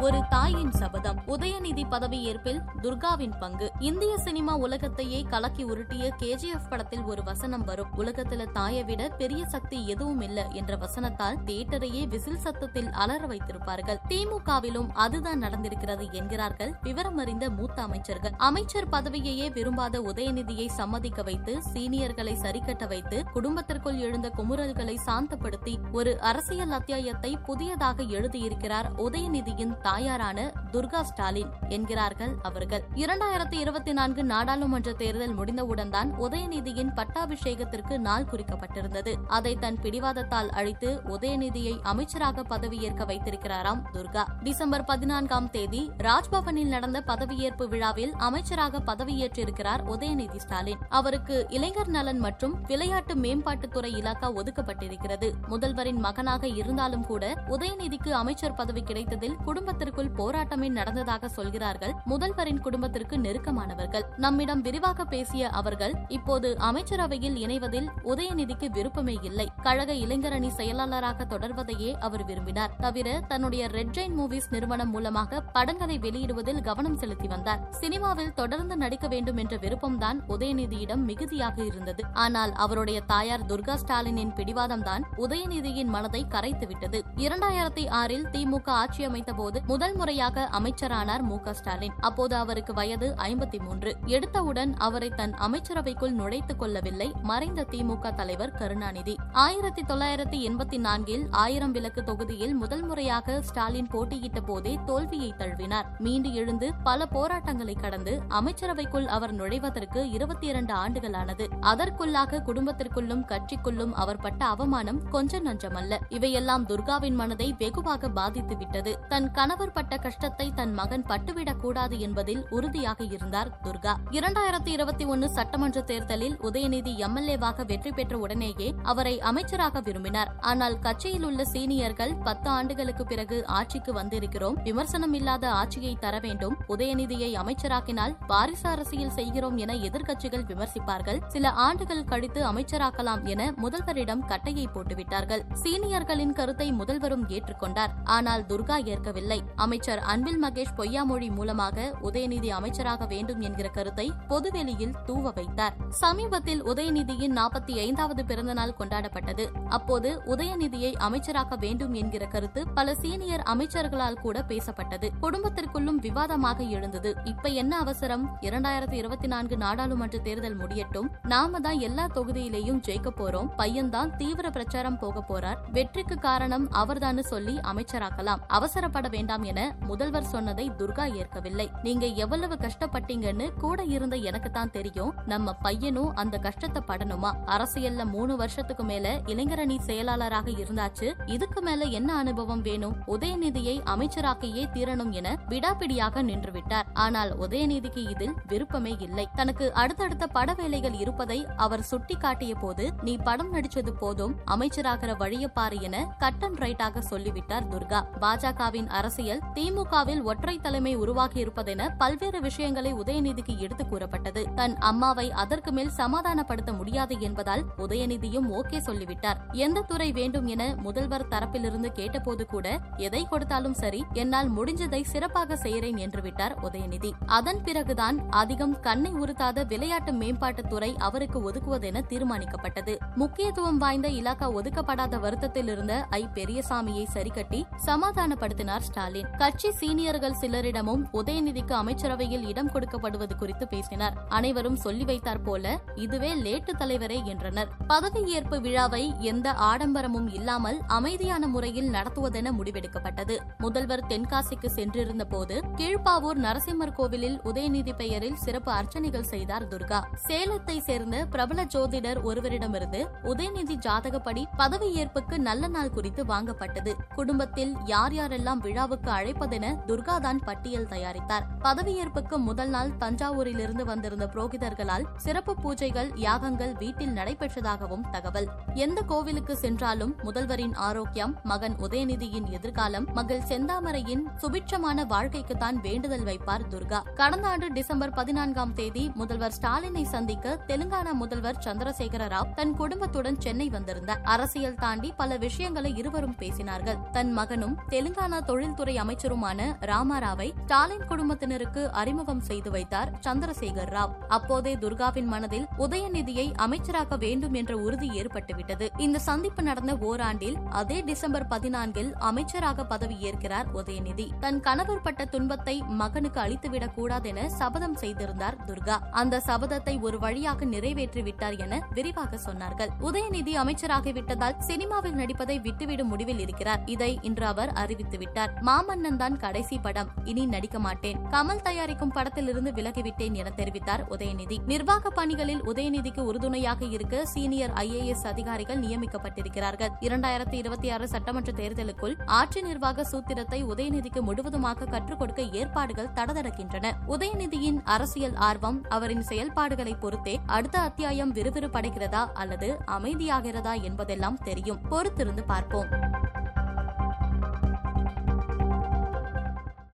ஒரு தாயின் சபதம். உதயநிதி பதவியேற்பில் துர்காவின் பங்கு. இந்திய சினிமா உலகத்தையே கலக்கி உருட்டிய கேஜிஎஃப் படத்தில் ஒரு வசனம் வரும். உலகத்துல தாயை விட பெரிய சக்தி எதுவும் இல்ல என்ற வசனத்தால் தியேட்டரையே விசில் சத்தத்தில் அலற வைத்திருப்பார்கள். திமுகவிலும் அதுதான் நடந்திருக்கிறது என்கிறார்கள் விவரம் அறிந்த மூத்த அமைச்சர்கள். அமைச்சர் பதவியையே விரும்பாத உதயநிதியை சம்மதிக்க வைத்து சீனியர்களை சரிக்கட்ட வைத்து குடும்பத்திற்குள் எழுந்த குமுறல்களை சாந்தப்படுத்தி ஒரு அரசியல் அத்தியாயத்தை புதியதாக எழுதியிருக்கிறார் உதயநிதியின் தாயாரான துர்கா ஸ்டாலின் என்கிறார்கள் அவர்கள். இரண்டாயிரத்தி இருபத்தி நான்கு நாடாளுமன்ற தேர்தல் முடிந்தவுடன் தான் உதயநிதியின் பட்டாபிஷேகத்திற்கு நாள் குறிக்கப்பட்டிருந்தது. அதை தன் பிடிவாதத்தால் அழித்து உதயநிதியை அமைச்சராக பதவியேற்க வைத்திருக்கிறாராம் துர்கா. டிசம்பர் பதினான்காம் தேதி ராஜ்பவனில் நடந்த பதவியேற்பு விழாவில் அமைச்சராக பதவியேற்றிருக்கிறார் உதயநிதி ஸ்டாலின். அவருக்கு இளைஞர் நலன் மற்றும் விளையாட்டு மேம்பாட்டுத்துறை இலாக்கா ஒதுக்கப்பட்டிருக்கிறது. முதல்வரின் மகனாக இருந்தாலும் கூட உதயநிதிக்கு அமைச்சர் பதவி கிடைத்ததில் குடும்பத்திற்குள் போராட்டமே நடந்ததாக சொல்கிறார்கள் முதல்வரின் குடும்பத்திற்கு நெருக்கமானவர்கள். நம்மிடம் விரிவாக பேசிய அவர்கள் இப்போது அமைச்சரவையில் இணைவதில் உதயநிதிக்கு விருப்பமே இல்லை. கழக இளைஞரணி செயலாளராக தொடர்வதையே அவர் விரும்பினார். தவிர தன்னுடைய ரெட் ஜெயின் மூவிஸ் நிறுவனம் மூலமாக படங்களை வெளியிடுவதில் கவனம் செலுத்தி வந்தார். சினிமாவில் தொடர்ந்து நடிக்க வேண்டும் என்ற விருப்பம்தான் உதயநிதியிடம் மிகுதியாக இருந்தது. ஆனால் அவருடைய தாயார் துர்கா ஸ்டாலினின் பிடிவாதம்தான் உதயநிதியின் மனதை கரைத்துவிட்டது. இரண்டாயிரத்தி ஆறில் திமுக ஆட்சி அமைத்த போது முதல் முறையாக அமைச்சரானார் மு ஸ்டாலின். அப்போது அவருக்கு வயது ஐம்பத்தி மூன்று எடுத்தவுடன் அவரை தன் அமைச்சரவைக்குள் நுழைத்துக் கொள்ளவில்லை. மறைந்த திமுக தலைவர் கருணாநிதி. ஆயிரத்தி தொள்ளாயிரத்தி எண்பத்தி நான்கில் ஆயிரம் விளக்கு தொகுதியில் முதல் முறையாக ஸ்டாலின் போட்டியிட்ட போதே தோல்வியை தழுவினார். மீண்டு எழுந்து பல போராட்டங்களை கடந்து அமைச்சரவைக்குள் அவர் நுழைவதற்கு இருபத்தி இரண்டு ஆண்டுகளானது. அதற்குள்ளாக குடும்பத்திற்குள்ளும் கட்சிக்குள்ளும் அவர் பட்ட அவமானம் கொஞ்சம் நஞ்சமல்ல. இவையெல்லாம் துர்காவின் மனதை வெகுவாக பாதித்து விட்டது தன் கணவர் பட்ட கஷ்டத்தை தன் மகன் பட்டுவிடக் கூடாது என்பதில் உறுதியாக இருந்தார் துர்கா. இரண்டாயிரத்தி இருபத்தி ஒன்னு சட்டமன்ற தேர்தலில் உதயநிதி எம்எல்ஏவாக வெற்றி பெற்ற உடனேயே அவரை அமைச்சராக விரும்பினார். ஆனால் கட்சியில் உள்ள சீனியர்கள் பத்து ஆண்டுகளுக்கு பிறகு ஆட்சிக்கு வந்திருக்கிறோம். விமர்சனம் இல்லாத ஆட்சியை தர வேண்டும். உதயநிதியை அமைச்சராக்கினால் வாரிசு அரசியல் செய்கிறோம் என எதிர்க்கட்சிகள் விமர்சிப்பார்கள். சில ஆண்டுகள் கழித்து அமைச்சராக்கலாம் என முதல்வரிடம் கட்டையை போட்டுவிட்டார்கள். சீனியர்களின் கருத்தை முதல்வரும் ஏற்றுக்கொண்டார். ஆனால் துர்கா ஏற்கவில்லை. அமைச்சர் அன்பில் மகேஷ் பொய்யாமொழி மூலமாக உதயநிதி அமைச்சராக வேண்டும் என்கிற கருத்தை பொதுவெளியில் தூவ வைத்தார். சமீபத்தில் உதயநிதியின் நாற்பத்தி ஐந்தாவது பிறந்தநாள் கொண்டாடப்பட்டது. அப்போது உதயநிதியை அமைச்சராக்க வேண்டும் என்கிற கருத்து பல சீனியர் அமைச்சர்களால் கூட பேசப்பட்டது. குடும்பத்திற்குள்ளும் விவாதமாக எழுந்தது. இப்ப என்ன அவசரம்? இரண்டாயிரத்தி இருபத்தி நான்கு நாடாளுமன்ற தேர்தல் முடியட்டும். நாம தான் எல்லா தொகுதியிலேயும் ஜெயிக்க போறோம். பையன்தான் தீவிர பிரச்சாரம் போக போறார். வெற்றிக்கு காரணம் அவர்தான்னு சொல்லி அமைச்சராக்கலாம். அவசரப்பட வேண்டாம் வேண்டாம் என முதல்வர் சொன்னதை துர்கா ஏற்கவில்லை. நீங்க எவ்வளவு கஷ்டப்பட்டீங்கன்னு கூட இருந்த எனக்கு தான் தெரியும். நம்ம பையனும் அந்த கஷ்டத்தை படணுமா? அரசியல்ல மூணு வருஷத்துக்கு மேல இளைஞரணி செயலாளராக இருந்தாச்சு. இதுக்கு மேல என்ன அனுபவம் வேணும்? உதயநிதியை அமைச்சராக்கியே தீரணும் என விடாப்பிடியாக நின்றுவிட்டார். ஆனால் உதயநிதிக்கு இதில் விருப்பமே இல்லை. தனக்கு அடுத்தடுத்த பட வேலைகள் இருப்பதை அவர் சுட்டிக்காட்டிய போது நீ படம் நடிச்சது போதும் அமைச்சராகிற வழிய என கட் அண்ட் ரைட்டாக சொல்லிவிட்டார் துர்கா. பாஜகவின் அரசியல் அரசியல் திமுகவில் ஒற்றை தலைமை உருவாகியிருப்பதென பல்வேறு விஷயங்களை உதயநிதிக்கு எடுத்து கூறப்பட்டது. தன் அம்மாவை அதற்கு மேல் சமாதானப்படுத்த முடியாது என்பதால் உதயநிதியும் ஓகே சொல்லிவிட்டார். எந்த துறை வேண்டும் என முதல்வர் தரப்பிலிருந்து கேட்டபோது கூட எதை கொடுத்தாலும் சரி என்னால் முடிஞ்சதை சிறப்பாக செய்கிறேன் என்று விட்டார் உதயநிதி. அதன் பிறகுதான் அதிகம் கண்ணை உறுத்தாத விளையாட்டு மேம்பாட்டுத்துறை அவருக்கு ஒதுக்குவதென தீர்மானிக்கப்பட்டது. முக்கியத்துவம் வாய்ந்த இலாக்கா ஒதுக்கப்படாத வருத்தத்தில் இருந்த ஐ. பெரியசாமியை சரிகட்டி சமாதானப்படுத்தினார் ஸ்டாலின். கட்சி சீனியர்கள் சிலரிடமும் உதயநிதிக்கு அமைச்சரவையில் இடம் கொடுக்கப்படுவது குறித்து பேசினார். அனைவரும் சொல்லி வைத்தார் போல இதுவே லேட்டு தலைவரே என்றனர். பதவியேற்பு விழாவை எந்த ஆடம்பரமும் இல்லாமல் அமைதியான முறையில் நடத்துவதென முடிவெடுக்கப்பட்டது. முதல்வர் தென்காசிக்கு சென்றிருந்த போது கீழ்ப்பாவூர் நரசிம்மர் கோவிலில் உதயநிதி பெயரில் சிறப்பு அர்ச்சனைகள் செய்தார் துர்கா. சேலத்தை சேர்ந்த பிரபல ஜோதிடர் ஒருவரிடமிருந்து உதயநிதி ஜாதகப்படி பதவியேற்புக்கு நல்ல நாள் குறித்து வாங்கப்பட்டது. குடும்பத்தில் யார் யாரெல்லாம் விழாவுக்கு பதவியேற்புக்கு அழைப்பதென துர்காதான் பட்டியல் தயாரித்தார். பதவியேற்புக்கு முதல் நாள் தஞ்சாவூரிலிருந்து வந்திருந்த புரோகிதர்களால் சிறப்பு பூஜைகள் யாகங்கள் வீட்டில் நடைபெற்றதாகவும் தகவல். எந்த கோவிலுக்கு சென்றாலும் முதல்வரின் ஆரோக்கியம் மகன் உதயநிதியின் எதிர்காலம் மகள் செந்தாமரையின் சுபிட்சமான வாழ்க்கைக்குத்தான் வேண்டுதல் வைப்பார் துர்கா. கடந்த ஆண்டு டிசம்பர் பதினான்காம் தேதி முதல்வர் ஸ்டாலினை சந்திக்க தெலுங்கானா முதல்வர் சந்திரசேகர ராவ் தன் குடும்பத்துடன் சென்னை வந்திருந்தார். அரசியல் தாண்டி பல விஷயங்களை இருவரும் பேசினார்கள். தன் மகனும் தெலுங்கானா தொழில்துறை உள்துறை அமைச்சருமான ராமாராவை ஸ்டாலின் குடும்பத்தினருக்கு அறிமுகம் செய்து வைத்தார் சந்திரசேகர் ராவ். அப்போதே துர்காவின் மனதில் உதயநிதியை அமைச்சராக்க வேண்டும் என்ற உறுதி ஏற்பட்டுவிட்டது. இந்த சந்திப்பு நடந்த ஓராண்டில் அதே டிசம்பர் பதினான்கில் அமைச்சராக பதவியேற்கிறார் உதயநிதி. தன் கணவர் பட்ட துன்பத்தை மகனுக்கு அளித்துவிடக் கூடாதென சபதம் செய்திருந்தார் துர்கா. அந்த சபதத்தை ஒரு வழியாக நிறைவேற்றிவிட்டார் என விரிவாக சொன்னார்கள். உதயநிதி அமைச்சராகிவிட்டதால் சினிமாவில் நடிப்பதை விட்டுவிடும் முடிவில் இருக்கிறார். இதை இன்று அவர் அறிவித்துவிட்டார். மாமன்னன் தான் கடைசி படம். இனி நடிக்க மாட்டேன். கமல் தயாரிக்கும் படத்திலிருந்து விலகிவிட்டேன் என தெரிவித்தார் உதயநிதி. நிர்வாக பணிகளில் உதயநிதிக்கு உறுதுணையாக இருக்க சீனியர் ஐஏஎஸ் அதிகாரிகள் நியமிக்கப்பட்டிருக்கிறார்கள். இரண்டாயிரத்தி இருபத்தி ஆறு சட்டமன்ற தேர்தலுக்குள் ஆட்சி நிர்வாக சூத்திரத்தை உதயநிதிக்கு முழுவதுமாக கற்றுக் கொடுக்க ஏற்பாடுகள் தடதடக்கின்றன. உதயநிதியின் அரசியல் ஆர்வம் அவரின் செயல்பாடுகளை பொறுத்தே அடுத்த அத்தியாயம் விறுவிறுப்படைகிறதா அல்லது அமைதியாகிறதா என்பதெல்லாம் தெரியும். பொறுத்திருந்து பார்ப்போம்.